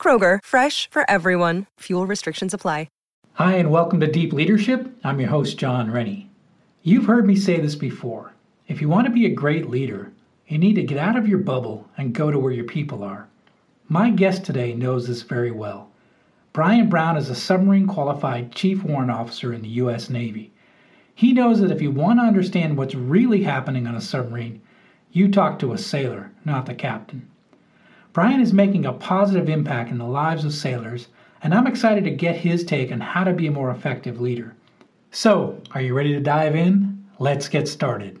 Kroger, fresh for everyone. Fuel restrictions apply. Hi, and welcome to Deep Leadership. I'm your host, John Rennie. You've heard me say this before. If you want to be a great leader, you need to get out of your bubble and go to where your people are. My guest today knows this very well. Brian Brown is a submarine qualified chief warrant officer in the U.S. Navy. He knows that if you want to understand what's really happening on a submarine, you talk to a sailor, not the captain. Brian is making a positive impact in the lives of sailors, and I'm excited to get his take on how to be a more effective leader. So, are you ready to dive in? Let's get started.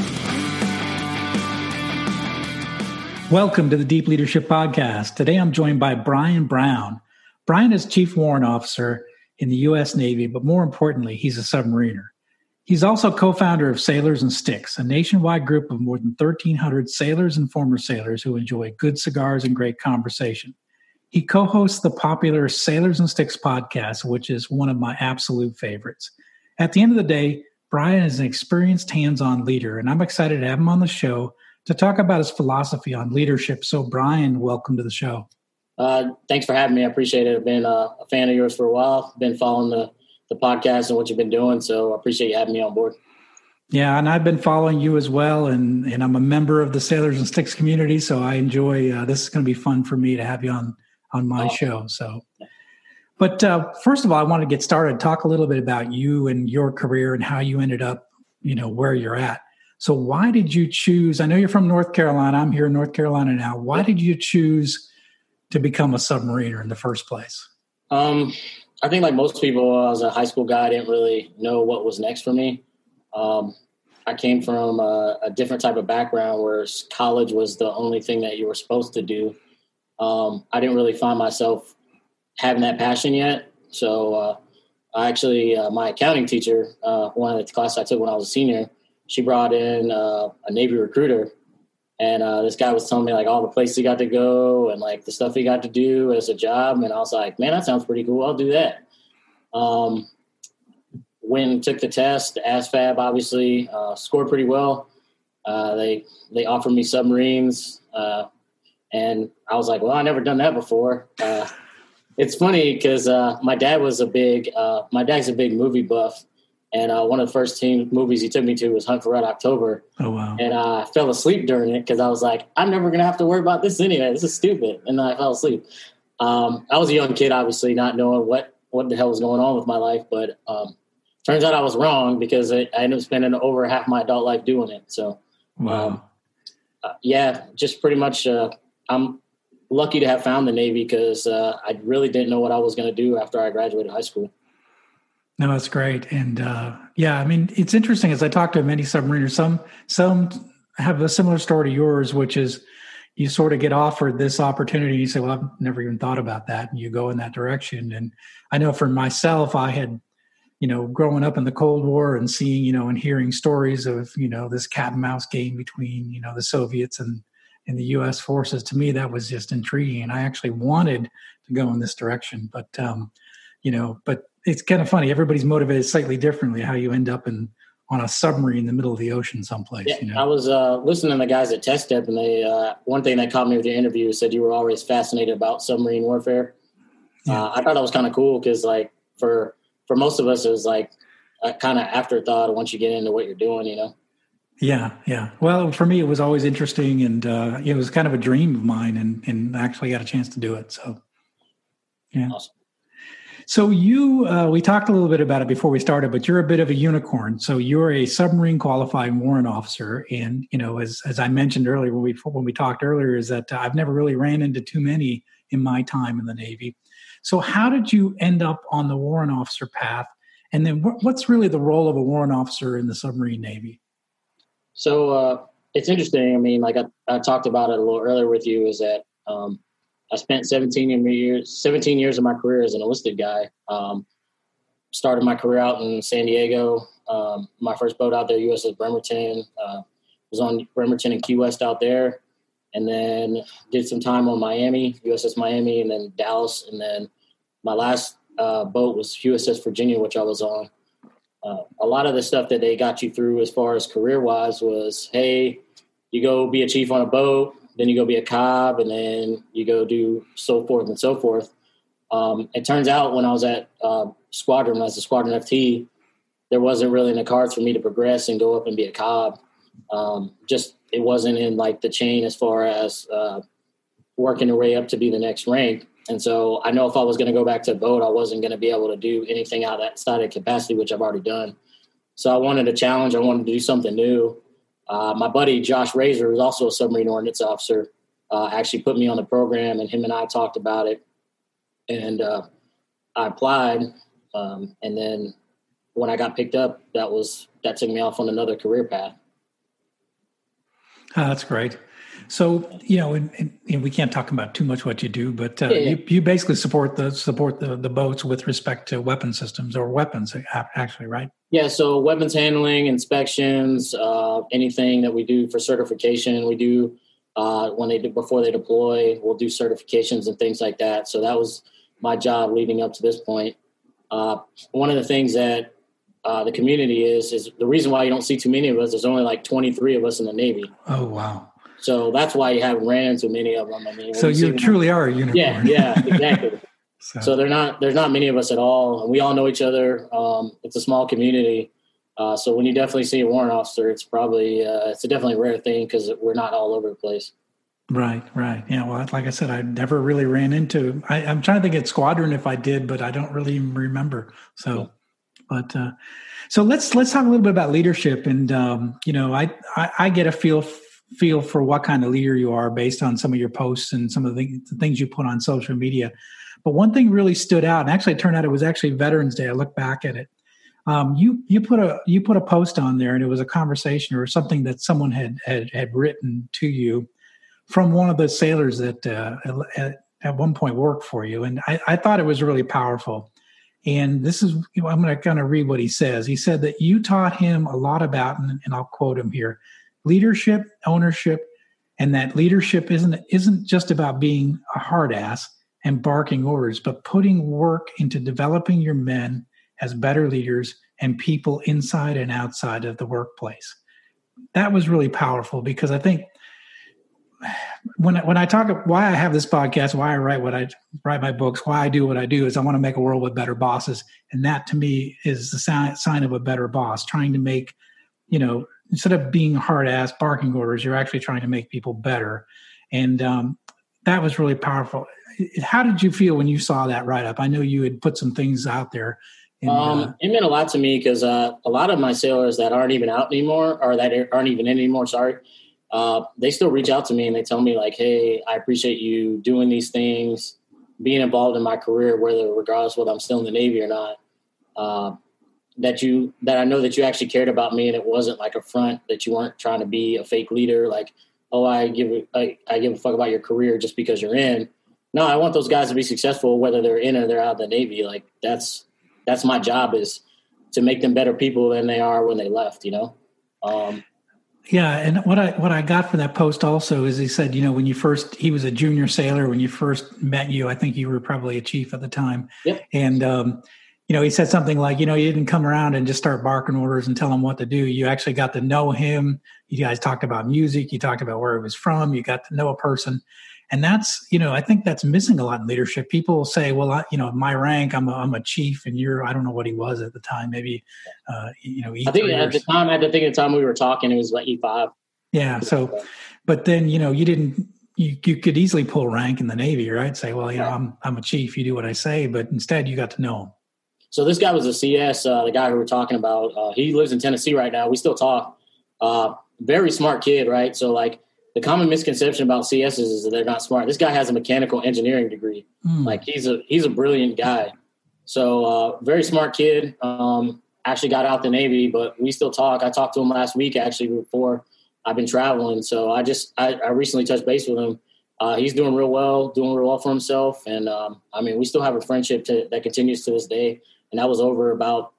Welcome to the Deep Leadership Podcast. Today I'm joined by Brian Brown. Brian is Chief Warrant Officer in the U.S. Navy, but more importantly, he's a submariner. He's also co founder of Sailors and Sticks, a nationwide group of more than 1,300 sailors and former sailors who enjoy good cigars and great conversation. He co hosts the popular Sailors and Sticks podcast, which is one of my absolute favorites. At the end of the day, Brian is an experienced hands on leader, and I'm excited to have him on the show to talk about his philosophy on leadership. So, Brian, welcome to the show. Uh, thanks for having me. I appreciate it. I've been uh, a fan of yours for a while. Been following the the podcast and what you've been doing. So, I appreciate you having me on board. Yeah, and I've been following you as well, and and I'm a member of the Sailors and Sticks community. So I enjoy. Uh, this is going to be fun for me to have you on on my Awesome. show. So, but uh, first of all, I want to get started. Talk a little bit about you and your career and how you ended up, you know, where you're at. So, why did you choose? I know you're from North Carolina. I'm here in North Carolina now. Why did you choose to become a submariner in the first place? Um, I think like most people, as a high school guy, I didn't really know what was next for me. Um, I came from a, a different type of background where college was the only thing that you were supposed to do. Um, I didn't really find myself having that passion yet. So uh, I actually, uh, my accounting teacher, uh, one of the classes I took when I was a senior, she brought in uh, a Navy recruiter. And uh, this guy was telling me like all the places he got to go and like the stuff he got to do as a job. And I was like, man, that sounds pretty cool. I'll do that. Um, took the test, ASVAB, obviously, uh, scored pretty well. Uh, they they offered me submarines, uh, and I was like, well, I never done that before. Uh, it's funny because my dad was a big my dad's a big movie buff, and uh, one of the first team movies he took me to was Hunt for Red October, Oh wow! and I fell asleep during it because I was like, I'm never gonna have to worry about this anyway. This is stupid, and then I fell asleep. Um, I was a young kid, obviously, not knowing what what the hell was going on with my life, but um, turns out I was wrong because I, I ended up spending over half my adult life doing it. So Wow. um, uh, yeah, just pretty much. Uh, I'm lucky to have found the Navy because uh, I really didn't know what I was going to do after I graduated high school. No, that's great. And uh, yeah, I mean, it's interesting as I talk to many submariners, some some have a similar story to yours, which is you sort of get offered this opportunity. You say, "Well, I've never even thought about that," and you go in that direction. And I know for myself, I had, you know, growing up in the Cold War and seeing, you know, and hearing stories of, you know, this cat and mouse game between, you know, the Soviets and and the U.S. forces. To me, that was just intriguing, and I actually wanted to go in this direction, but. um you know but it's kind of funny everybody's motivated slightly differently how you end up in on a submarine in the middle of the ocean someplace Yeah, you I was uh, listening to the guys at Test Depth, and they uh, one thing that caught me with your interview said you were always fascinated about submarine warfare. Yeah. Uh, I thought that was kind of cool because, like, for for most of us, it was like a kind of afterthought once you get into what you're doing. You know, Yeah, yeah. Well, for me, it was always interesting, and uh, it was kind of a dream of mine, and and actually got a chance to do it. So, yeah. Awesome. So you, uh, we talked a little bit about it before we started, but you're a bit of a unicorn. So you're a submarine qualified warrant officer, and you know, as as I mentioned earlier when we when we talked earlier, is that I've never really ran into too many in my time in the Navy. So how did you end up on the warrant officer path? And then what's really the role of a warrant officer in the submarine Navy? So uh, it's interesting. I mean, like I, I, talked about it a little earlier with you, is that um, I spent 17 years 17 years of my career as an enlisted guy. Um, started my career out in San Diego. Um, my first boat out there, USS Bremerton, uh, was on Bremerton and Key West out there, and then did some time on Miami, USS Miami, and then Dallas, and then my last uh, boat was USS Virginia, which I was on. Uh, a lot of the stuff that they got you through as far as career wise was, hey, you go be a chief on a boat, then you go be a cob, and then you go do so forth and so forth. Um, it turns out when I was at uh, squadron as a squadron FT, there wasn't really in the cards for me to progress and go up and be a cob. Um, just it wasn't in like the chain as far as uh, working your way up to be the next rank. And so I know if I was going to go back to boat, I wasn't going to be able to do anything out of that side of capacity, which I've already done. So I wanted a challenge. I wanted to do something new. Uh, my buddy Josh Razor, who's also a submarine ordnance officer, uh, actually put me on the program, and him and I talked about it. And uh, I applied, um, and then when I got picked up, that was that took me off on another career path. Oh, that's great. So you know, and, and, we can't talk about too much what you do, but uh, yeah, yeah. You, you basically support the support the, the boats with respect to weapon systems or weapons, actually, right? Yeah. So weapons handling, inspections, uh, anything that we do for certification, we do uh, when they do before they deploy. We'll do certifications and things like that. So that was my job leading up to this point. Uh, one of the things that uh, the community is is the reason why you don't see too many of us. There's only like 23 of us in the Navy. Oh wow! So that's why you haven't ran into many of them. I mean, so you, truly them, are a unicorn. Yeah, yeah, exactly. so. so. they're not. There's not many of us at all. We all know each other. Um, it's a small community. Uh, so when you definitely see a warrant officer, it's probably uh, it's a definitely rare thing because we're not all over the place. Right, right. Yeah. Well, like I said, I never really ran into. I, am trying to think at squadron if I did, but I don't really even remember. So, yeah. but uh, so let's let's talk a little bit about leadership. And um, you know, I, I, I get a feel feel for what kind of leader you are based on some of your posts and some of the, the things you put on social media. But one thing really stood out, and actually it turned out it was actually Veterans Day. I look back at it. Um, you you put a you put a post on there, and it was a conversation or something that someone had had, had written to you from one of the sailors that uh, at, at one point worked for you, and I, I thought it was really powerful. And this is I'm going to kind of read what he says. He said that you taught him a lot about, and, and I'll quote him here leadership, ownership, and that leadership isn't isn't just about being a hard ass and barking orders, but putting work into developing your men as better leaders and people inside and outside of the workplace. That was really powerful because I think when when I talk why I have this podcast, why I write what I write my books, why I do what I do is I want to make a world with better bosses, and that to me is the sign, sign of a better boss. Trying to make you know instead of being hard ass barking orders, you're actually trying to make people better. And um, that was really powerful. How did you feel when you saw that write up? I know you had put some things out there. And, um, uh, it meant a lot to me because uh, a lot of my sailors that aren't even out anymore or that aren't even in anymore, sorry, uh, they still reach out to me and they tell me like, "Hey, I appreciate you doing these things, being involved in my career, whether regardless whether I'm still in the Navy or not." That you that I know that you actually cared about me and it wasn't like a front that you weren't trying to be a fake leader like oh I give I, I give a fuck about your career just because you're in no I want those guys to be successful whether they're in or they're out of the Navy like that's that's my job is to make them better people than they are when they left you know um, yeah, and what I what I got from that post also is he said, you know, when you first he was a junior sailor when you first met you, I think you were probably a chief at the time. Yep. And um, you know, he said something like, you know, you didn't come around and just start barking orders and tell him what to do. You actually got to know him. You guys talked about music. You talked about where he was from. You got to know a person. and that's you know i think that's missing a lot in leadership people say well I, you know my rank i'm a, I'm a chief and you're i don't know what he was at the time maybe uh, you know E3 i think at the time at the thing at the time we were talking it was like e5 yeah so but then you know you didn't you, you could easily pull rank in the navy right say well you know i'm i'm a chief you do what i say but instead you got to know him so this guy was a cs uh, the guy who we're talking about uh, he lives in tennessee right now we still talk uh, very smart kid right so like the common misconception about CSs is that they're not smart. This guy has a mechanical engineering degree. Mm. Like he's a he's a brilliant guy. So uh, very smart kid. Um, actually got out the Navy, but we still talk. I talked to him last week actually before I've been traveling. So I just I, I recently touched base with him. Uh, he's doing real well, doing real well for himself, and um, I mean we still have a friendship to, that continues to this day. And that was over about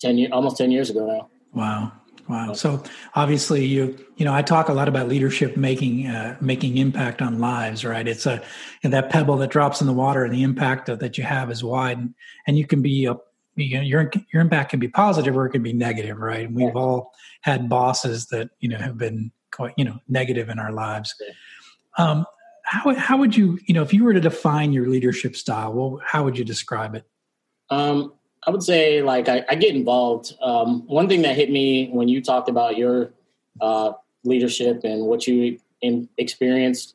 ten years, almost ten years ago now. Wow, Wow. So obviously you you know I talk a lot about leadership making uh, making impact on lives, right? It's a that pebble that drops in the water and the impact that you have is wide and, and you can be a you know, your your impact can be positive or it can be negative, right? And we've all had bosses that you know have been quite you know negative in our lives. Um, how how would you you know if you were to define your leadership style, well, how would you describe it? Um, I would say like I, I get involved. Um, one thing that hit me when you talked about your uh, leadership and what you in, experienced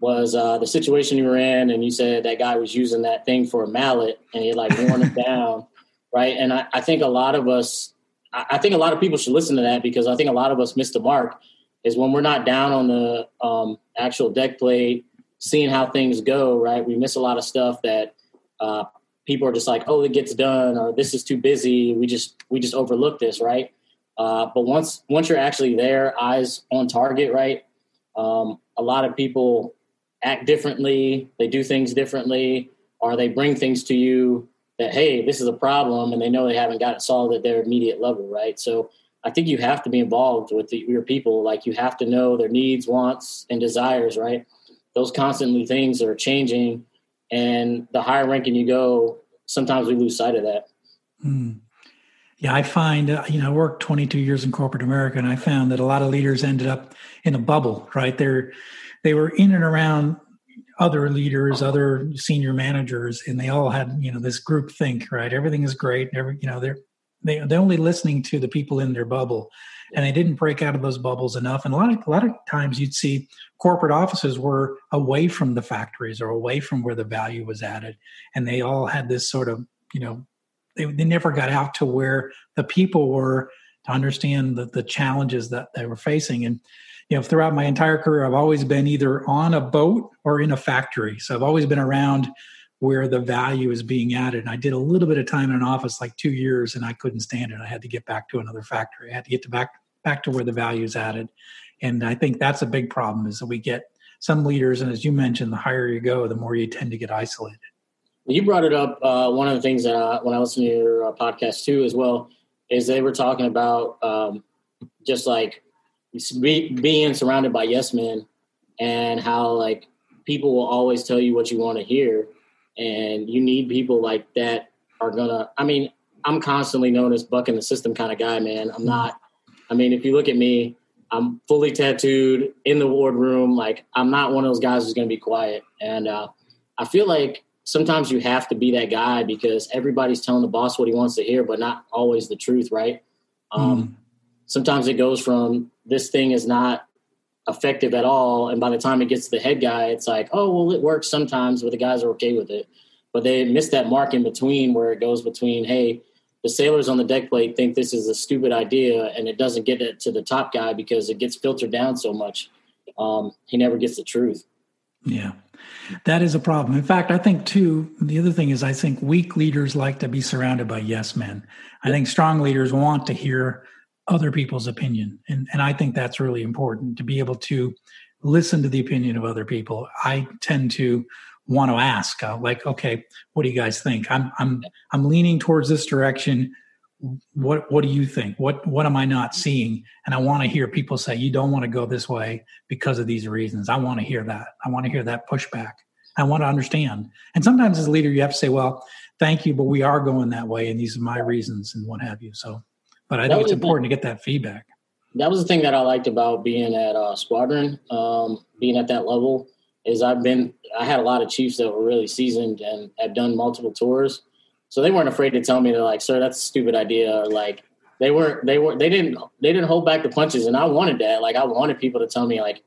was uh, the situation you were in, and you said that guy was using that thing for a mallet and he like worn it down, right? And I, I think a lot of us, I, I think a lot of people should listen to that because I think a lot of us miss the mark. Is when we're not down on the um, actual deck plate, seeing how things go, right? We miss a lot of stuff that uh, people are just like, oh, it gets done, or this is too busy. We just we just overlook this, right? Uh, but once once you're actually there, eyes on target, right? Um, a lot of people act differently. They do things differently, or they bring things to you that hey, this is a problem, and they know they haven't got it solved at their immediate level, right? So I think you have to be involved with the, your people. Like you have to know their needs, wants, and desires, right? Those constantly things are changing and the higher ranking you go, sometimes we lose sight of that. Mm. Yeah, I find, uh, you know, I worked 22 years in corporate America and I found that a lot of leaders ended up in a bubble, right? They're, they were in and around other leaders, other senior managers, and they all had, you know, this group think, right? Everything is great. Every, you know, they're, they, they're only listening to the people in their bubble and they didn't break out of those bubbles enough. And a lot of a lot of times you'd see corporate offices were away from the factories or away from where the value was added, and they all had this sort of you know they, they never got out to where the people were to understand the, the challenges that they were facing. And you know throughout my entire career i've always been either on a boat or in a factory. So i've always been around where the value is being added. And I did a little bit of time in an office, like two years, and I couldn't stand it. I had to get back to another factory. I had to get to back back to where the value is added. And I think that's a big problem is that we get some leaders, and as you mentioned, the higher you go, the more you tend to get isolated. You brought it up. Uh, one of the things that I, when I listened to your uh, podcast too, as well, is they were talking about um, just like be, being surrounded by yes men and how like people will always tell you what you want to hear and you need people like that are gonna i mean i'm constantly known as bucking the system kind of guy man. I'm not i mean if you look at me i'm fully tattooed in the wardroom like i'm not one of those guys who's gonna be quiet. And uh, i feel like sometimes you have to be that guy because everybody's telling the boss what he wants to hear but not always the truth right? Um, mm. sometimes it goes from this thing is not effective at all. And by the time it gets to the head guy, it's like, oh, well, it works sometimes, but the guys are okay with it. But they miss that mark in between where it goes between, hey, the sailors on the deck plate think this is a stupid idea, and it doesn't get it to the top guy because it gets filtered down so much. Um, he never gets the truth. Yeah, that is a problem. In fact, I think too. The other thing is, I think weak leaders like to be surrounded by yes men. I think strong leaders want to hear other people's opinion. And, and I think that's really important to be able to listen to the opinion of other people. I tend to want to ask, uh, like, okay, what do you guys think? I'm, I'm, I'm leaning towards this direction. What, what do you think? What, what am I not seeing? And I want to hear people say, you don't want to go this way because of these reasons. I want to hear that. I want to hear that pushback. I want to understand. And sometimes as a leader, you have to say, well, thank you, but we are going that way. And these are my reasons and what have you. So but I think it's important thing, to get that feedback. That was the thing that I liked about being at uh, Squadron, um, being at that level, is I've been I had a lot of chiefs that were really seasoned and had done multiple tours, so they weren't afraid to tell me they're like, "Sir, that's a stupid idea," or like they weren't they were they didn't they didn't hold back the punches, and I wanted that. Like I wanted people to tell me like,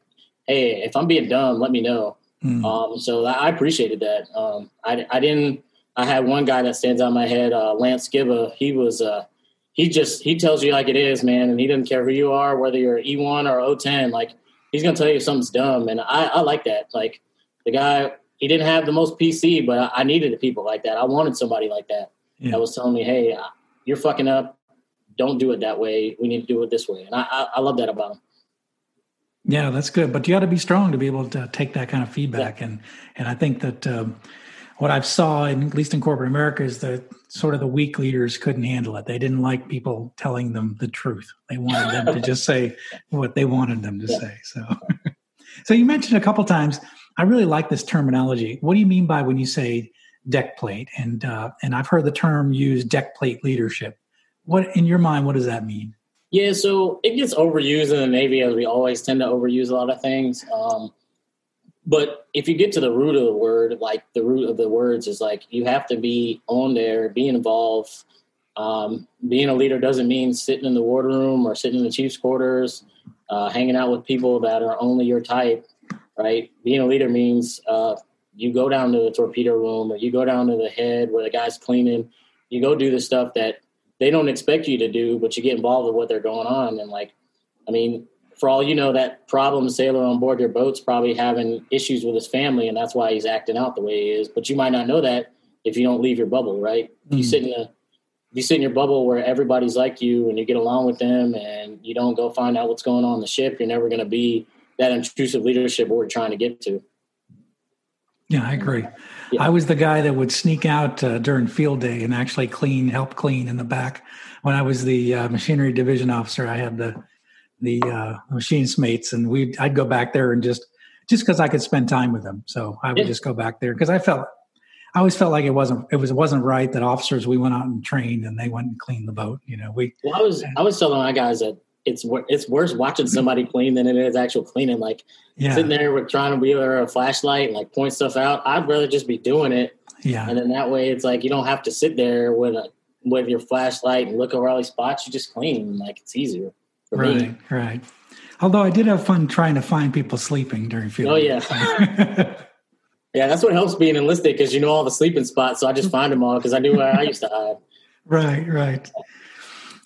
"Hey, if I'm being dumb, let me know." Mm. Um, so I appreciated that. Um, I I didn't. I had one guy that stands out in my head, uh, Lance Skiba. He was uh, he just he tells you like it is, man, and he doesn't care who you are, whether you're E1 or O10. Like he's gonna tell you something's dumb, and I, I like that. Like the guy, he didn't have the most PC, but I, I needed people like that. I wanted somebody like that yeah. that was telling me, "Hey, you're fucking up. Don't do it that way. We need to do it this way." And I, I, I love that about him. Yeah, that's good. But you got to be strong to be able to take that kind of feedback, yeah. and and I think that. Um, what I've saw, in, at least in corporate America, is that sort of the weak leaders couldn't handle it. They didn't like people telling them the truth. They wanted them to just say what they wanted them to yeah. say. So, so you mentioned a couple times. I really like this terminology. What do you mean by when you say deck plate? And uh, and I've heard the term used, deck plate leadership. What in your mind? What does that mean? Yeah, so it gets overused in the Navy, as we always tend to overuse a lot of things. Um, but if you get to the root of the word, like the root of the words is like you have to be on there, be involved. Um, being a leader doesn't mean sitting in the wardroom or sitting in the chief's quarters, uh, hanging out with people that are only your type, right? Being a leader means uh, you go down to the torpedo room or you go down to the head where the guy's cleaning. You go do the stuff that they don't expect you to do, but you get involved with what they're going on. And like, I mean, for all you know, that problem sailor on board your boat's probably having issues with his family, and that's why he's acting out the way he is. But you might not know that if you don't leave your bubble, right? Mm-hmm. You sit in a you sit in your bubble where everybody's like you and you get along with them, and you don't go find out what's going on in the ship. You're never going to be that intrusive leadership we're trying to get to. Yeah, I agree. Yeah. I was the guy that would sneak out uh, during field day and actually clean, help clean in the back. When I was the uh, machinery division officer, I had the the uh, machines mates, and we I'd go back there and just just because I could spend time with them. So I would yeah. just go back there because I felt I always felt like it wasn't it was it wasn't right that officers we went out and trained and they went and cleaned the boat. You know, we. Well, I was I was telling my guys that it's it's worse watching somebody clean than it is actual cleaning. Like yeah. sitting there with trying to be a flashlight and like point stuff out. I'd rather just be doing it. Yeah. And then that way, it's like you don't have to sit there with a with your flashlight and look over all these spots. You just clean. Like it's easier right, me. Right. Although I did have fun trying to find people sleeping during field. Oh yeah. yeah, that's what helps being enlisted because you know all the sleeping spots. So I just find them all because I knew where I used to hide. Right, right.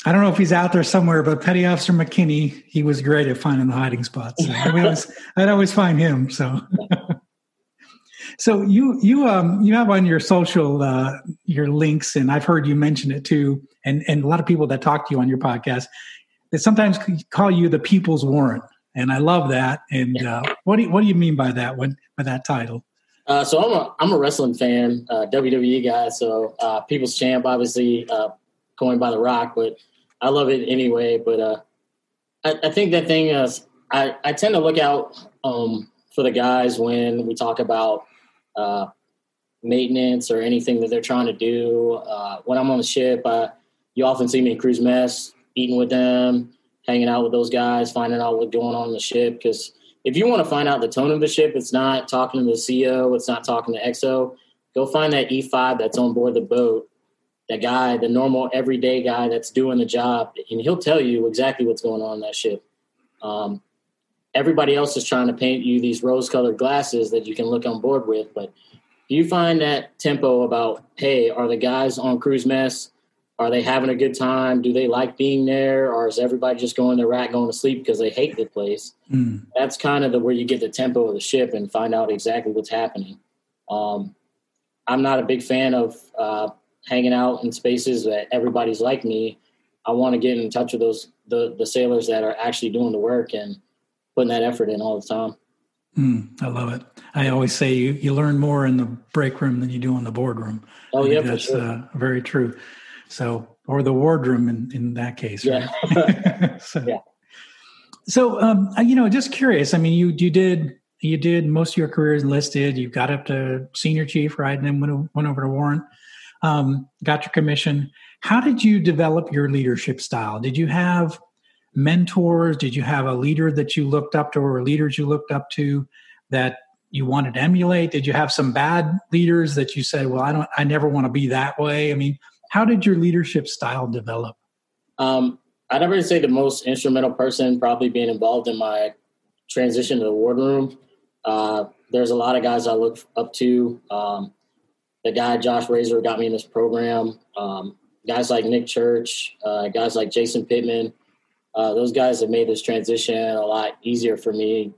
I don't know if he's out there somewhere, but Petty Officer McKinney, he was great at finding the hiding spots. So I always, I'd always find him. So, so you you um you have on your social uh, your links, and I've heard you mention it too, and and a lot of people that talk to you on your podcast they sometimes call you the people's warrant and i love that. And uh, what do you, what do you mean by that when by that title? Uh, so i'm a i'm a wrestling fan uh, wwe guy so uh, people's champ obviously uh, going by the rock but i love it anyway. But uh, I, I, think that thing is I, I tend to look out um, for the guys when we talk about maintenance or anything that they're trying to do. When i'm on the ship you often see me in crew's mess eating with them, hanging out with those guys, finding out what's going on in the ship. Because if you want to find out the tone of the ship, it's not talking to the CO, it's not talking to XO. Go find that E5 that's on board the boat, that guy, the normal everyday guy that's doing the job, and he'll tell you exactly what's going on in that ship. Um, everybody else is trying to paint you these rose-colored glasses that you can look on board with, but you find that tempo about, hey, are the guys on crew's mess? Are they having a good time? Do they like being there, or is everybody just going to rack, going to sleep because they hate the place? Mm. That's kind of the where you get the tempo of the ship and find out exactly what's happening. Um, I'm not a big fan of uh, hanging out in spaces that everybody's like me. I want to get in touch with those the the sailors that are actually doing the work and putting that effort in all the time. Mm, I love it. I always say you, you learn more in the break room than you do in the boardroom. Oh yeah, that's sure. uh, very true. So, or the wardroom in, in that case. Right? Yeah. so, yeah. So, um, you know, just curious. I mean, you you did you did most of your career enlisted. You got up to senior chief, right, and then went went over to Warren. Um, got your commission. How did you develop your leadership style? Did you have mentors? Did you have a leader that you looked up to, or leaders you looked up to that you wanted to emulate? Did you have some bad leaders that you said, "Well, I don't, I never want to be that way"? I mean, how did your leadership style develop? Um, I'd never say the most instrumental person probably being involved in my transition to the wardroom. Uh, there's a lot of guys I look up to. Um, the guy Josh Razor got me in this program. Um, guys like Nick Church, uh, guys like Jason Pittman, uh, those guys have made this transition a lot easier for me.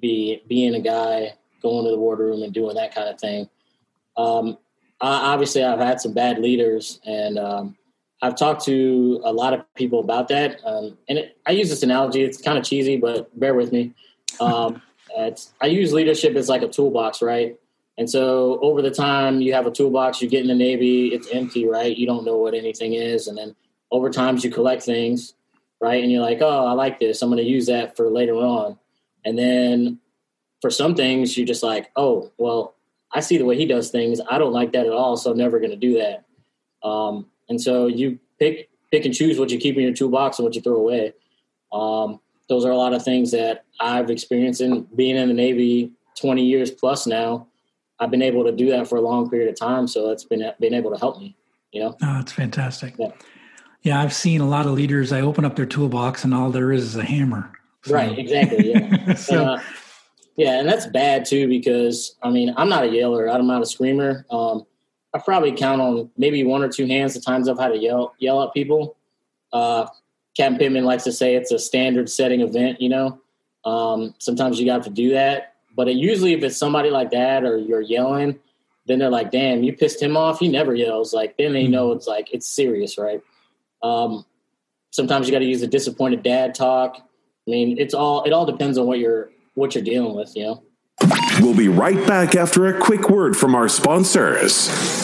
Be being a guy going to the wardroom and doing that kind of thing. Um, obviously, I've had some bad leaders, and um, I've talked to a lot of people about that. Um, and it, I use this analogy; it's kind of cheesy, but bear with me. Um, I use leadership as like a toolbox, right? And so over the time you have a toolbox, you get in the Navy, it's empty, right? You don't know what anything is. And then over times you collect things, right? And you're like, oh, I like this. I'm going to use that for later on. And then for some things, you're just like, oh, well, I see the way he does things. I don't like that at all. So I'm never going to do that. Um, and so you pick, pick and choose what you keep in your toolbox and what you throw away. Um, those are a lot of things that I've experienced in being in the Navy 20 years plus now I've been able to do that for a long period of time. So that's been been able to help me. You know, oh, it's fantastic. Yeah. yeah, I've seen a lot of leaders. I open up their toolbox and all there is is a hammer. So. Right. Exactly. Yeah. so. And, uh, yeah, and that's bad too because I mean I'm not a yeller. I'm not a screamer. Um, I probably count on maybe one or two hands the times I've had to yell yell at people. Uh, Captain Pittman likes to say it's a standard setting event. You know, um, sometimes you got to do that, but it, usually, if it's somebody like that or you're yelling, then they're like, "Damn, you pissed him off. He never yells." Like then they know mm-hmm. it's like it's serious, right? Um, sometimes you got to use a disappointed dad talk. I mean, it's all it all depends on what you're what you're dealing with, you know. We'll be right back after a quick word from our sponsors.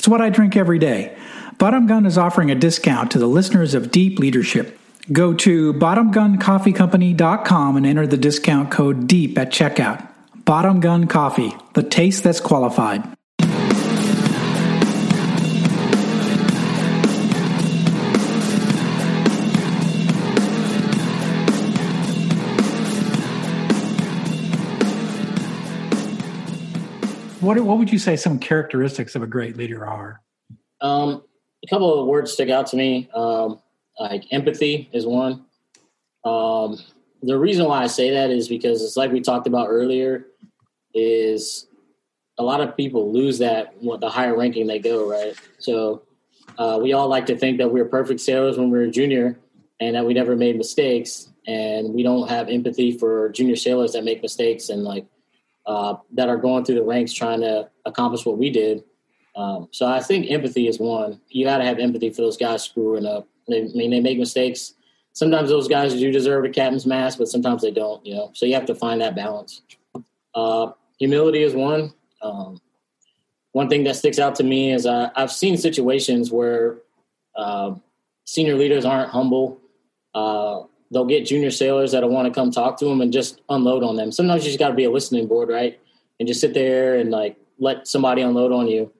It's what I drink every day. Bottom Gun is offering a discount to the listeners of Deep Leadership. Go to bottomguncoffeecompany.com and enter the discount code DEEP at checkout. Bottom Gun Coffee, the taste that's qualified. What what would you say some characteristics of a great leader are? Um, a couple of words stick out to me. Um, like empathy is one. Um, the reason why I say that is because it's like we talked about earlier. Is a lot of people lose that what the higher ranking they go, right? So uh, we all like to think that we are perfect sailors when we were junior, and that we never made mistakes, and we don't have empathy for junior sailors that make mistakes and like uh, that are going through the ranks trying to accomplish what we did. Um, so I think empathy is one. You got to have empathy for those guys screwing up. They, I mean, they make mistakes. Sometimes those guys do deserve a captain's mast, but sometimes they don't. You know, so you have to find that balance. Uh, humility is one. Um, one thing that sticks out to me is I, I've seen situations where uh, senior leaders aren't humble. Uh, they'll get junior sailors that'll want to come talk to them and just unload on them. Sometimes you just got to be a listening board, right? And just sit there and like let somebody unload on you.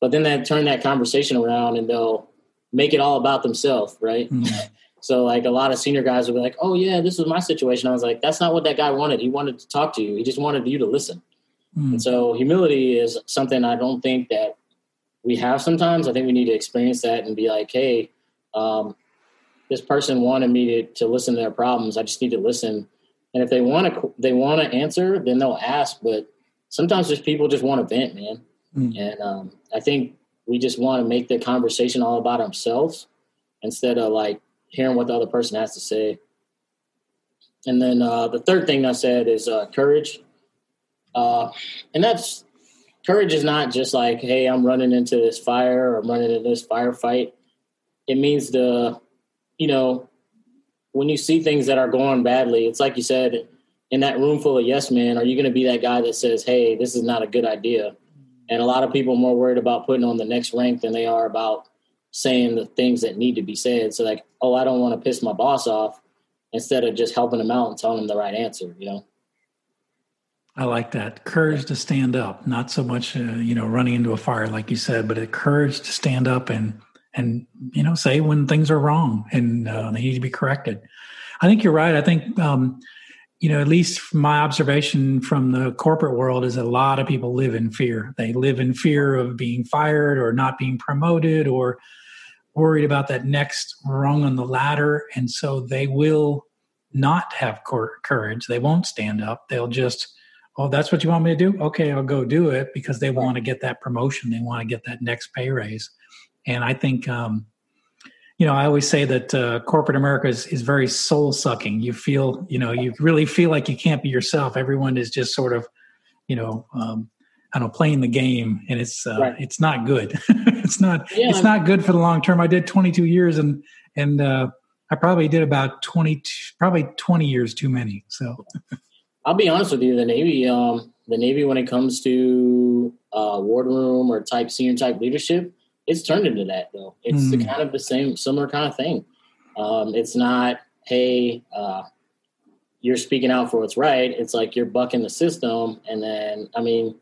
But then they turn that conversation around and they'll make it all about themselves, right? Mm-hmm. so like a lot of senior guys will be like, "Oh yeah, this was my situation." I was like, "That's not what that guy wanted. He wanted to talk to you. He just wanted you to listen." Mm-hmm. And so humility is something I don't think that we have sometimes. I think we need to experience that and be like, "Hey, um, this person wanted me to, to listen to their problems. I just need to listen. And if they want to, they want to answer, then they'll ask. But sometimes just people just want to vent, man. Mm. And um, I think we just want to make the conversation all about ourselves instead of like hearing what the other person has to say. And then uh, the third thing I said is uh, courage. Uh, and that's courage is not just like, hey, I'm running into this fire or I'm running into this firefight. It means the, you know, when you see things that are going badly, it's like you said, in that room full of yes men, are you going to be that guy that says, hey, this is not a good idea? And a lot of people are more worried about putting on the next rank than they are about saying the things that need to be said. So, like, oh, I don't want to piss my boss off instead of just helping them out and telling them the right answer, you know? I like that courage to stand up, not so much, uh, you know, running into a fire, like you said, but a courage to stand up and, and, you know, say when things are wrong and uh, they need to be corrected. I think you're right. I think, um, you know, at least my observation from the corporate world is a lot of people live in fear. They live in fear of being fired or not being promoted or worried about that next rung on the ladder. And so they will not have courage. They won't stand up. They'll just, oh, that's what you want me to do? Okay, I'll go do it because they want to get that promotion. They want to get that next pay raise. And I think, um, you know, I always say that uh, corporate America is, is very soul sucking. You feel, you know, you really feel like you can't be yourself. Everyone is just sort of, you know, um, I don't know, playing the game, and it's uh, right. it's not good. it's not yeah, it's not good for the long term. I did 22 years, and and uh, I probably did about 20, probably 20 years too many. So, I'll be honest with you, the Navy, um, the Navy, when it comes to uh, wardroom or type senior type leadership, it's turned into that though. It's mm. the kind of the same similar kind of thing. Um, it's not hey. Uh, you're speaking out for what's right. It's like you're bucking the system, and then I mean,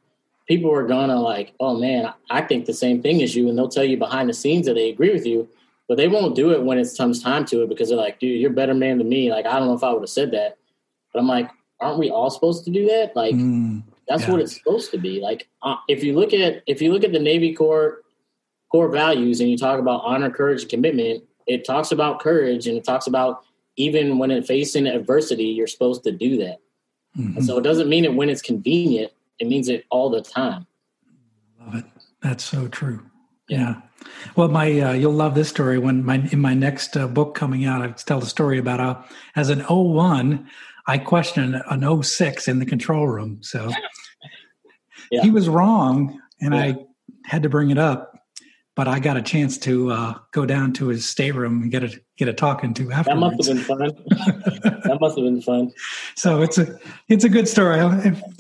people are gonna like, oh man, I think the same thing as you, and they'll tell you behind the scenes that they agree with you, but they won't do it when it comes time to it because they're like, dude, you're a better man than me. Like, I don't know if I would have said that, but I'm like, aren't we all supposed to do that? Like, mm, that's yeah. what it's supposed to be. Like, uh, if you look at if you look at the Navy core core values and you talk about honor, courage, and commitment, it talks about courage and it talks about even when it facing adversity, you're supposed to do that. Mm-hmm. so it doesn't mean it when it's convenient it means it all the time. Love it. That's so true. Yeah. Well, my uh, you'll love this story when my in my next uh, book coming out, I tell the story about how as an 01, I questioned an 06 in the control room. So yeah. he was wrong, and yeah. I had to bring it up. But I got a chance to uh, go down to his stateroom and get a get a talking to afterwards. That must have been fun. that must have been fun. So it's a it's a good story.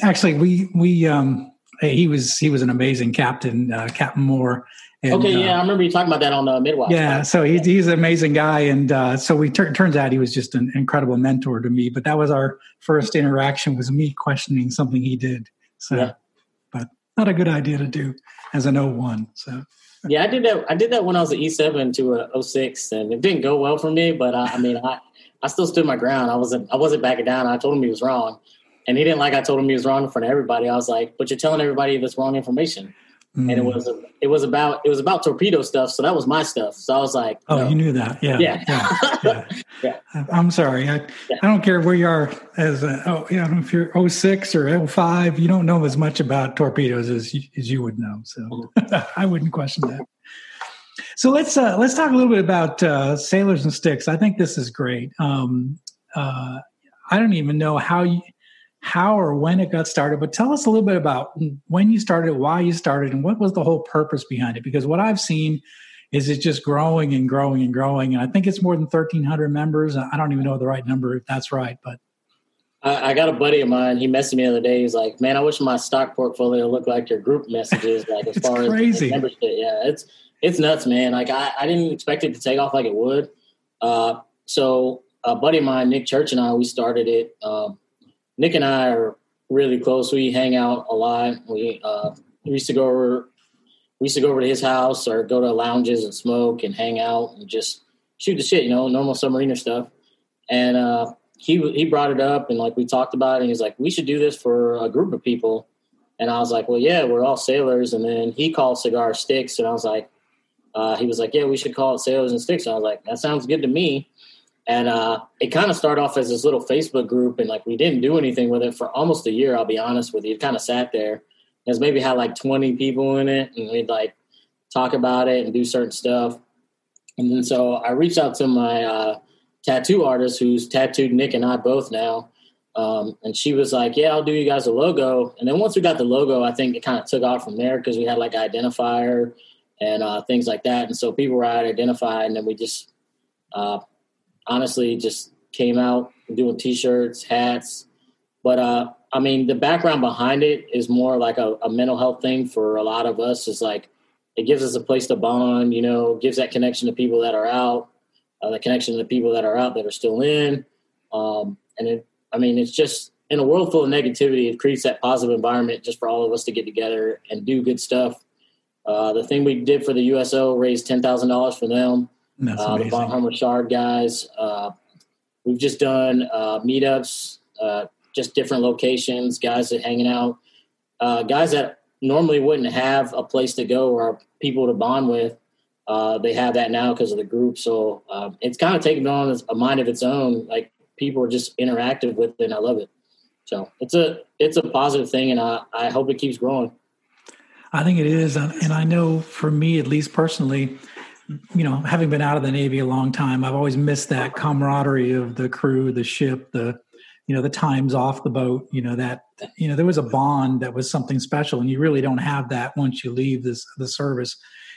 Actually, we we um he was he was an amazing captain, uh, Captain Moore. And, okay, yeah, uh, I remember you talking about that on the midwife. Yeah, so he's he's an amazing guy, and uh, so we tur- turns out he was just an incredible mentor to me. But that was our first interaction was me questioning something he did. So, yeah. but not a good idea to do as an 01. So yeah, I did that. I did that when I was an E seven to a 06, and it didn't go well for me. But I, I mean, I I still stood my ground. I wasn't I wasn't backing down. I told him he was wrong, and he didn't like I told him he was wrong in front of everybody. I was like, but you're telling everybody this wrong information. Mm. And it was it was about it was about torpedo stuff, so that was my stuff. So I was like, "Oh, no. you knew that, yeah, yeah." yeah, yeah. I'm sorry, I, yeah. I don't care where you are as a, oh, you know, if you're 06 or 05, you don't know as much about torpedoes as you, as you would know. So mm-hmm. I wouldn't question that. So let's uh, let's talk a little bit about uh, sailors and sticks. I think this is great. Um, uh, I don't even know how you how or when it got started, but tell us a little bit about when you started, why you started, and what was the whole purpose behind it. Because what I've seen is it's just growing and growing and growing, and I think it's more than thirteen hundred members. I don't even know the right number if that's right, but I, I, got a buddy of mine. He messaged me the other day. He's like, "Man, I wish my stock portfolio looked like your group messages, like as far crazy. as membership." Yeah, it's it's nuts, man. Like I, I didn't expect it to take off like it would. Uh, so a buddy of mine, Nick Church, and I, we started it. Um, Nick and I are really close. We hang out a lot. We uh, we used to go over we used to go over to his house or go to lounges and smoke and hang out and just shoot the shit, you know, normal submariner stuff. And uh, he he brought it up and like we talked about it. And he's like, we should do this for a group of people. And I was like, well, yeah, we're all sailors. And then he called cigar sticks, and I was like, uh, he was like, yeah, we should call it sailors and sticks. I was like, that sounds good to me. And uh, it kind of started off as this little Facebook group, and like we didn't do anything with it for almost a year. I'll be honest with you, it kind of sat there. It's maybe had like 20 people in it, and we'd like talk about it and do certain stuff. And then so I reached out to my uh, tattoo artist who's tattooed Nick and I both now. Um, and she was like, "Yeah, I'll do you guys a logo." And then once we got the logo, I think it kind of took off from there because we had like identifier and uh, things like that. And so people were identified, and then we just uh, honestly just came out doing t-shirts, hats. But uh, I mean, the background behind it is more like a, a mental health thing for a lot of us. Is like it gives us a place to bond. You know, gives that connection to people that are out, uh, the connection to the people that are out that are still in. Um, and it, I mean, it's just in a world full of negativity, it creates that positive environment just for all of us to get together and do good stuff. Uh, the thing we did for the USO raised ten thousand dollars for them. Uh, the Von Hummer Shard guys. Uh, we've just done uh, meetups, uh, just different locations, guys that hanging out, uh, guys that normally wouldn't have a place to go or people to bond with. they have that now because of the group. So um, it's kind of taken on a mind of its own. Like people are just interactive with it and I love it. So it's a it's a positive thing and I, I hope it keeps growing. I think it is. And I know for me, at least personally, you know, having been out of the Navy a long time, I've always missed that camaraderie of the crew, the ship, the, you know, the times off the boat, you know, that, you know, there was a bond that was something special and you really don't have that once you leave this, the service.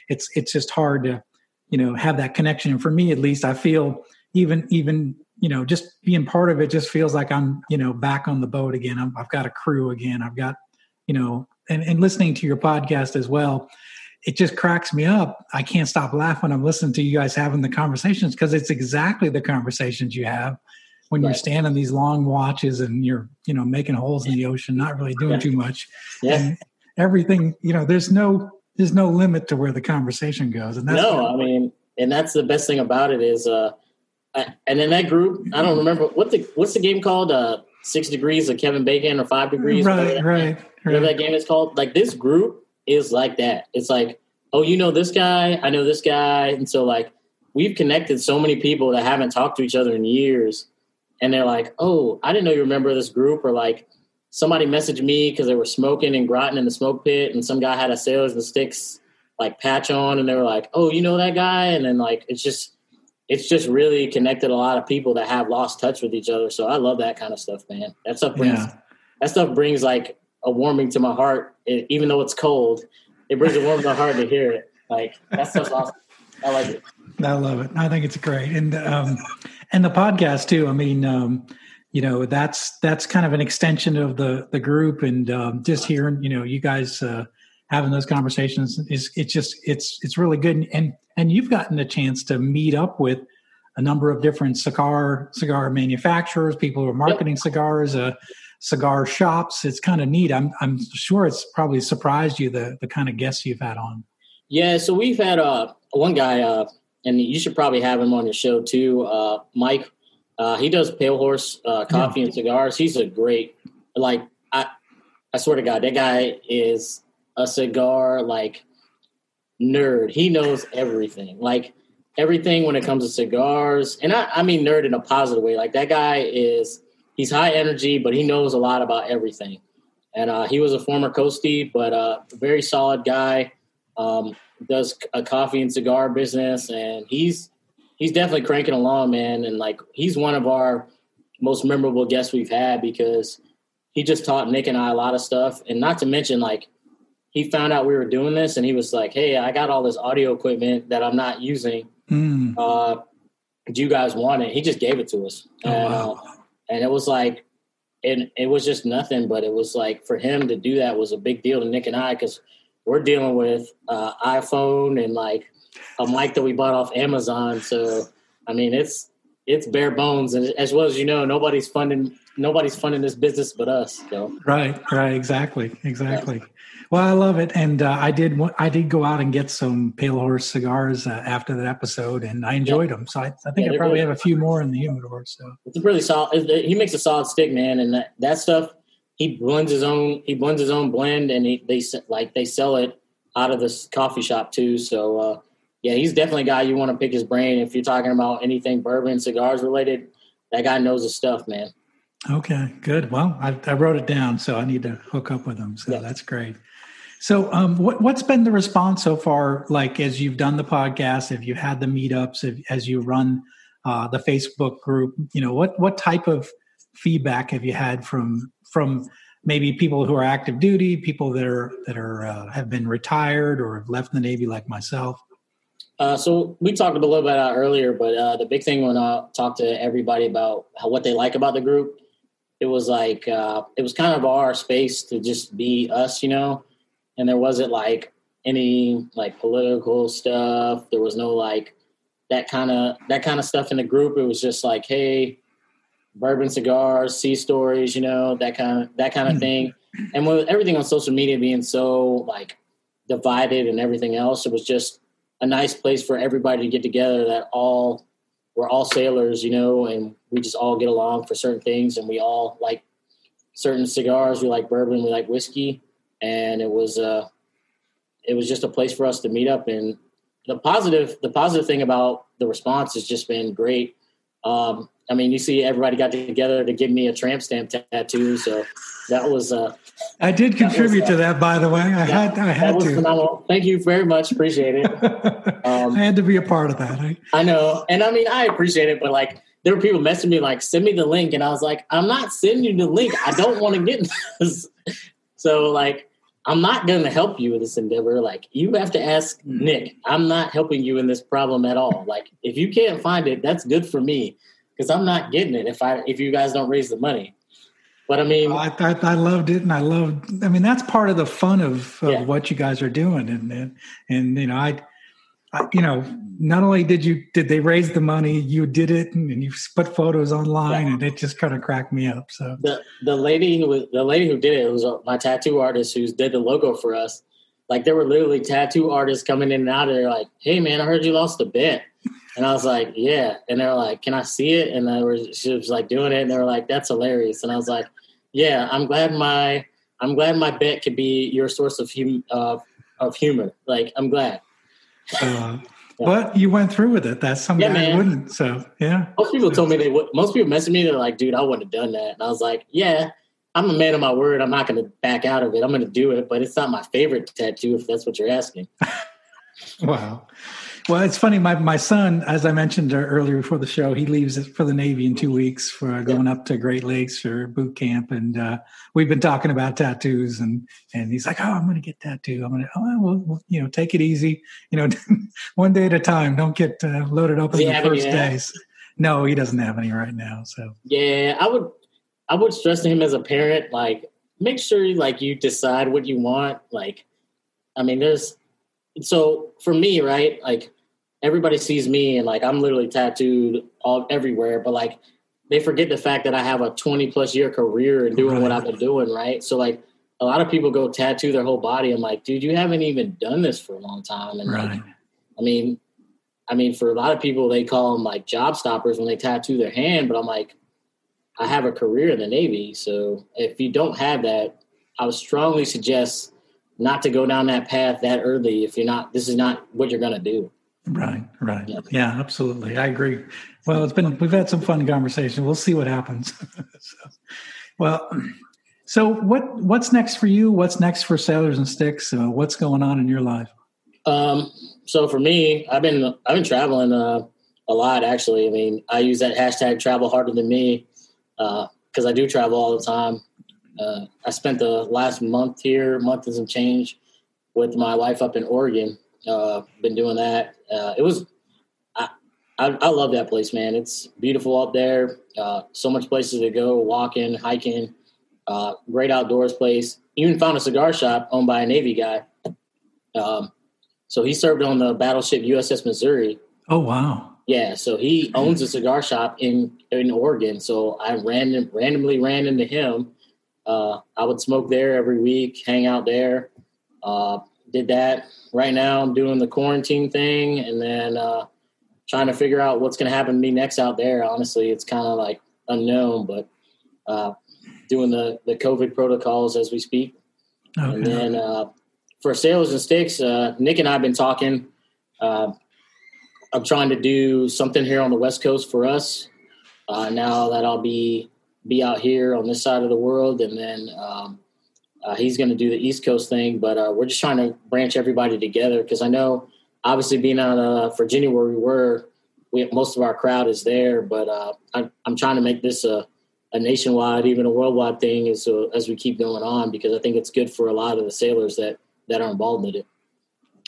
It's, it's just hard to, you know, have that connection. And for me, at least I feel even, even you know, just being part of it just feels like I'm, you know, back on the boat again. i have got a crew again. I've got, you know, and, and listening to your podcast as well, it just cracks me up. I can't stop laughing. I'm listening to you guys having the conversations because it's exactly the conversations you have when right. you're standing these long watches and you're, you know, making holes in the ocean, not really doing yeah. too much. Yeah. And everything, you know, there's no, there's no limit to where the conversation goes. And that's no, I mean, and that's the best thing about it is, uh, and in that group, I don't remember what the what's the game called? Uh, Six Degrees of Kevin Bacon or Five Degrees? Right, right, right. Whatever that game is called. Like this group is like that. It's like, oh, you know this guy, I know this guy, and so like we've connected so many people that haven't talked to each other in years, and they're like, oh, I didn't know you remember this group, or like somebody messaged me because they were smoking and grotting in the smoke pit, and some guy had a Sailors and Sticks like patch on, and they were like, oh, you know that guy, and then like it's just it's just really connected a lot of people that have lost touch with each other. So I love that kind of stuff, man. That stuff brings yeah. that stuff brings like a warming to my heart, it, even though it's cold. It brings a warming to my heart to hear it. Like that's so awesome. I like it. I love it. I think it's great, and um, and the podcast too. I mean, um, you know, that's that's kind of an extension of the the group, and um, just hearing, you know, you guys. Uh, having those conversations is it's just it's it's really good and and you've gotten a chance to meet up with a number of different cigar cigar manufacturers people who are marketing yep. cigars uh, cigar shops it's kind of neat i'm i'm sure it's probably surprised you the the kind of guests you've had on yeah so we've had uh one guy uh and you should probably have him on your show too uh mike uh he does pale horse uh coffee yeah. and cigars he's a great like i i swear to god that guy is a cigar like nerd. He knows everything. Like everything when it comes to cigars. And I, I mean nerd in a positive way. Like that guy is he's high energy, but he knows a lot about everything. And uh, he was a former coastie, but uh, very solid guy. Um, does a coffee and cigar business, and he's he's definitely cranking along, man. And like he's one of our most memorable guests we've had because he just taught Nick and I a lot of stuff, and not to mention like he found out we were doing this and he was like, Hey, I got all this audio equipment that I'm not using. Mm. Uh, do you guys want it? He just gave it to us. Oh, and, wow. And it was like, and it was just nothing, but it was like for him to do that was a big deal to Nick and I because we're dealing with uh, iPhone and like a mic that we bought off Amazon. So I mean, it's it's bare bones, and as well as you know, nobody's funding nobody's funding this business but us. Right, right, exactly, exactly. Yeah. Well, I love it, and uh, I did. I did go out and get some Pale Horse cigars uh, after that episode, and I enjoyed yeah. them. So I, I think yeah, I probably really, have a few more in the humidor. So it's a really solid. He makes a solid stick, man, and that, that stuff. He blends his own. He blends his own blend, and he, they like they sell it out of this coffee shop too. So uh, yeah, he's definitely a guy you want to pick his brain if you're talking about anything bourbon cigars related. That guy knows his stuff, man. Okay, good. Well, I, I wrote it down, so I need to hook up with them. So yeah. that's great. So, um, what, what's been the response so far? Like, as you've done the podcast, if you had the meetups, if, as you run uh, the Facebook group, you know, what what type of feedback have you had from from maybe people who are active duty, people that are that are uh, have been retired or have left the Navy, like myself? Uh, so we talked a little bit about earlier, but uh, the big thing when I talk to everybody about how, what they like about the group, it was like uh, it was kind of our space to just be us, you know, and there wasn't like any like political stuff. There was no like that kind of that kind of stuff in the group. It was just like, hey, bourbon cigars, sea stories, you know, that kind of that kind of mm-hmm. thing. And with everything on social media being so like divided and everything else, it was just a nice place for everybody to get together that all we're all sailors, you know, and we just all get along for certain things and we all like certain cigars, we like bourbon, we like whiskey. And it was uh it was just a place for us to meet up and the positive the positive thing about the response has just been great. Um, I mean, you see, everybody got together to give me a tramp stamp tattoo, so that was. Uh, I did contribute was, uh, to that, by the way. I had, I had to. Phenomenal. Thank you very much. Appreciate it. Um, I had to be a part of that. I, I know, and I mean, I appreciate it, but like, there were people messaging me like, "Send me the link," and I was like, "I'm not sending you the link. I don't want to get this." so, like, I'm not going to help you with this endeavor. Like, you have to ask hmm. Nick. I'm not helping you in this problem at all. Like, if you can't find it, that's good for me because I'm not getting it if I if you guys don't raise the money. But I mean, I, I, I loved it, and I loved. I mean, that's part of the fun of, of yeah. what you guys are doing, and and, and you know, I, I, you know, not only did you did they raise the money, you did it, and, and you put photos online, yeah. and it just kind of cracked me up. So the the lady who was the lady who did it was my tattoo artist who did the logo for us. Like there were literally tattoo artists coming in and out of there, like, "Hey man, I heard you lost a bet." And I was like, yeah. And they're like, can I see it? And I was, she was like doing it. And they were like, that's hilarious. And I was like, yeah, I'm glad my, I'm glad my bet could be your source of hum, uh, of humor. Like, I'm glad. Uh, yeah. But you went through with it. That's something yeah, I wouldn't. So yeah. Most people told me they would. Most people messaged me. They're like, "Dude, I wouldn't have done that." And I was like, "Yeah, I'm a man of my word. I'm not going to back out of it. I'm going to do it. But it's not my favorite tattoo, if that's what you're asking." wow. Well, it's funny. My my son, as I mentioned earlier before the show, he leaves for the Navy in two weeks for going up to Great Lakes for boot camp, and uh, we've been talking about tattoos, and and he's like, "Oh, I'm going to get tattoo. I'm going to, oh, well, well, you know, take it easy. You know, one day at a time. Don't get uh, loaded up in the first days." No, he doesn't have any right now. So yeah, I would I would stress to him as a parent, like make sure like you decide what you want. Like, I mean, there's so for me, right? Like everybody sees me and like I'm literally tattooed all everywhere, but like they forget the fact that I have a 20 plus year career and doing right. what I've been doing, right? So like a lot of people go tattoo their whole body. I'm like, dude, you haven't even done this for a long time. And right. like, I mean, I mean, for a lot of people, they call them like job stoppers when they tattoo their hand. But I'm like, I have a career in the Navy, so if you don't have that, I would strongly suggest not to go down that path that early. If you're not, this is not what you're going to do. Right, right. Yeah. yeah. absolutely. I agree. Well, it's been we've had some fun conversation. We'll see what happens. so, well, so what what's next for you? What's next for Sailors and Sticks? Uh, what's going on in your life? Um, so for me, I've been I've been traveling uh, a lot actually. I mean, I use that hashtag travel harder than me because uh, I do travel all the time. Uh, I spent the last month here, month and some change, with my wife up in Oregon. Uh, been doing that. Uh, it was, I, I, I, love that place, man. It's beautiful out there. Uh, so much places to go, walking, hiking. Uh, great outdoors place. Even found a cigar shop owned by a Navy guy. Um, so he served on the battleship USS Missouri. Oh wow! Yeah, so he owns a cigar shop in in Oregon. So I random randomly ran into him. Uh, I would smoke there every week, hang out there. Uh, did that. Right now, I'm doing the quarantine thing, and then uh, trying to figure out what's going to happen to me next out there. Honestly, it's kind of like unknown, but uh, doing the the COVID protocols as we speak. Okay. And then uh, for Sailors and Sticks, uh, Nick and I have been talking. Uh, I'm trying to do something here on the West Coast for us. Uh, now that I'll be be out here on this side of the world, and then um, uh, he's going to do the East Coast thing, but uh, we're just trying to branch everybody together because I know, obviously, being out of Virginia where we were, we, most of our crowd is there. But uh, I, am trying to make this a, a, nationwide, even a worldwide thing as as we keep going on because I think it's good for a lot of the sailors that that are involved in it.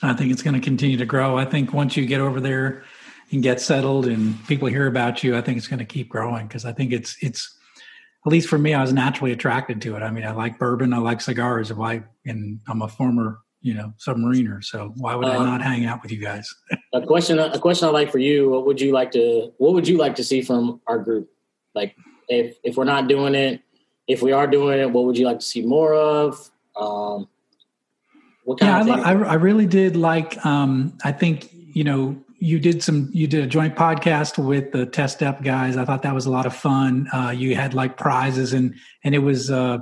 I think it's going to continue to grow. I think once you get over there and get settled and people hear about you, I think it's going to keep growing because I think it's it's at least for me, I was naturally attracted to it. I mean, I like bourbon, I like cigars. Why? And I'm a former, you know, submariner. So why would I uh, not hang out with you guys? a question, a question I like for you. What would you like to? What would you like to see from our group? Like, if if we're not doing it, if we are doing it, what would you like to see more of? Um, what kind yeah, I, I, I really did like. Um, I think you know you did some you did a joint podcast with the Test Depth guys. I thought that was a lot of fun. Uh, you had like prizes and and it was uh,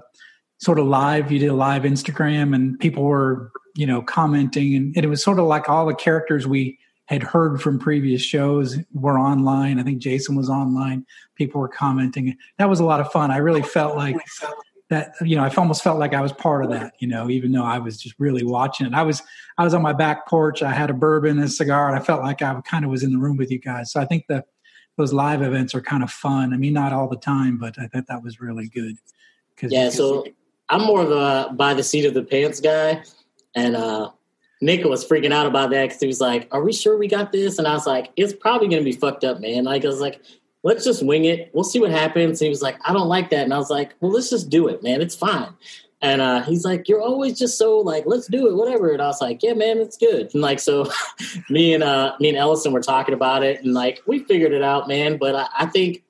sort of live. You did a live instagram and people were you know commenting and, and, it was sort of like all the characters we had heard from previous shows were online. I think jason was online. People were commenting. That was a lot of fun. I really felt like that you know i almost felt like i was part of that you know even though i was just really watching it i was i was on my back porch i had a bourbon and a cigar and i felt like i kind of was in the room with you guys so i think that those live events are kind of fun i mean not all the time but i thought that was really good yeah so i'm more of a by the seat of the pants guy and uh Nick was freaking out about that because he was like, "Are we sure we got this?" And I was like, "It's probably going to be fucked up, man." Like I was like, let's just wing it. We'll see what happens. he was like, I don't like that. And I was like, well, let's just do it, man. It's fine. And uh, he's like, you're always just so like, let's do it, whatever. And I was like, yeah, man, it's good. And like, so me and uh, me and Ellison were talking about it, and like, we figured it out, man. But I, I think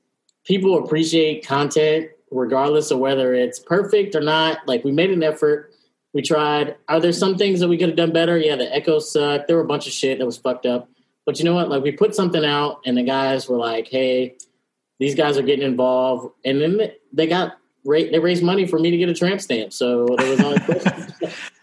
people appreciate content regardless of whether it's perfect or not. Like, we made an effort. We tried. Are there some things that we could have done better? Yeah, the echo sucked. There were a bunch of shit that was fucked up. But you know what? Like we put something out, and the guys were like, "Hey, these guys are getting involved," and then they got they raised money for me to get a tramp stamp. So there was only.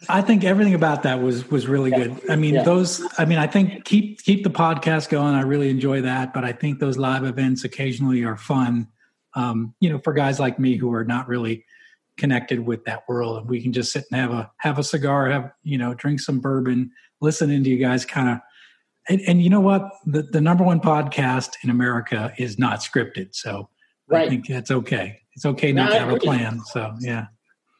I think everything about that was was really yeah. good. I mean, yeah. those. I mean, I think keep keep the podcast going. I really enjoy that, but I think those live events occasionally are fun. Um, you know, for guys like me who are not really connected with that world, and we can just sit and have a have a cigar, have you know, drink some bourbon, listening to you guys kind of and, and, you know what? The, the number one podcast in America is not scripted. So right. I think that's okay. It's okay not no, to have a plan. So, yeah.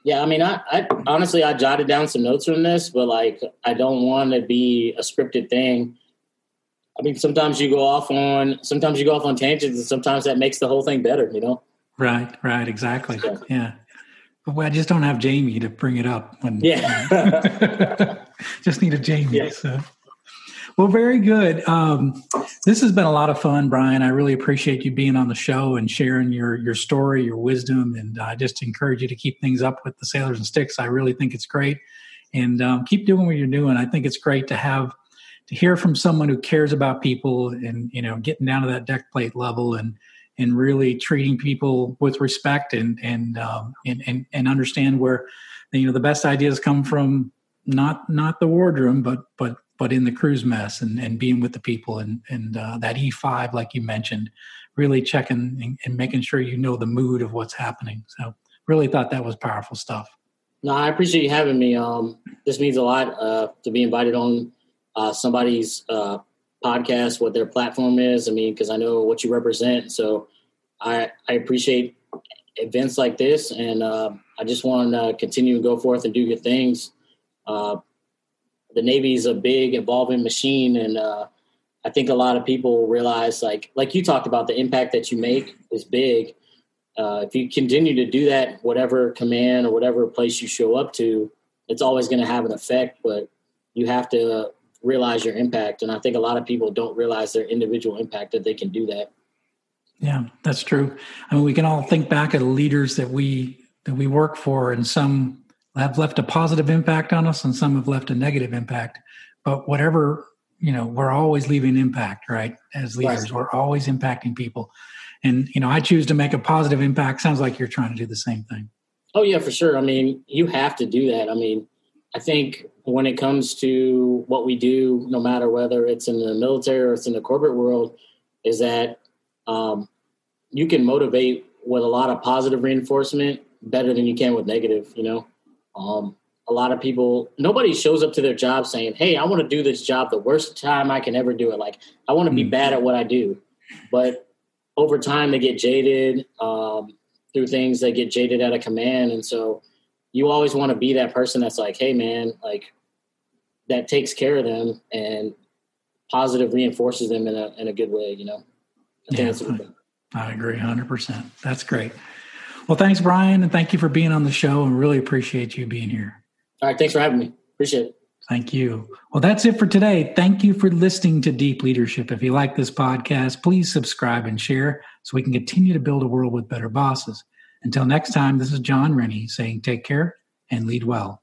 Yeah, I mean, I, I, honestly I jotted down some notes from this, but like I don't want to be a scripted thing. I mean, sometimes you go off on sometimes you go off on tangents, and sometimes that makes the whole thing better. You know? Right. Right. Exactly. So. Yeah. But I just don't have Jamie to bring it up. When, yeah. just need a Jamie. Yeah. So. Well, very good. Um, this has been a lot of fun, Brian. I really appreciate you being on the show and sharing your your story, your wisdom, and I just encourage you to keep things up with the Sailors and Sticks. I really think it's great, and um, keep doing what you're doing. I think it's great to have to hear from someone who cares about people and you know getting down to that deck plate level and and really treating people with respect and and um, and, and and understand where you know the best ideas come from not not the wardroom but but but in the crew's mess and, and being with the people and, and uh, that E5, like you mentioned, really checking and, and, making sure you know the mood of what's happening. So really thought that was powerful stuff. No, I appreciate you having me. Um, this means a lot uh, to be invited on uh, somebody's uh, podcast, what their platform is. I mean, because I know what you represent. So I, I appreciate events like this. And uh, I just want to continue to go forth and do good things. Uh, the Navy is a big evolving machine, and uh, I think a lot of people realize, like like you talked about, the impact that you make is big. Uh, if you continue to do that, whatever command or whatever place you show up to, it's always going to have an effect. But you have to realize your impact, and I think a lot of people don't realize their individual impact that they can do that. Yeah, that's true. I mean, we can all think back at leaders that we that we work for, and some have left a positive impact on us and some have left a negative impact. But whatever, you know, we're always leaving impact, right? As leaders, right. we're always impacting people. And, you know, I choose to make a positive impact. Sounds like you're trying to do the same thing. Oh, yeah, for sure. I mean, you have to do that. I mean, I think when it comes to what we do, no matter whether it's in the military or it's in the corporate world, is that um, you can motivate with a lot of positive reinforcement better than you can with negative, you know? Um, a lot of people, nobody shows up to their job saying, "Hey, I want to do this job the worst time I can ever do it." Like, I want to be mm. bad at what I do. But over time, they get jaded um, through things. They get jaded at a command, and so you always want to be that person that's like, "Hey, man, like." That takes care of them and positive reinforces them in a in a good way. You know, I yeah, I, I agree, hundred percent. That's great. Well, thanks, Brian, and thank you for being on the show. And really appreciate you being here. All right, thanks for having me. Appreciate it. Thank you. Well, that's it for today. Thank you for listening to Deep Leadership. If you like this podcast, please subscribe and share so we can continue to build a world with better bosses. Until next time, this is John Rennie saying take care and lead well.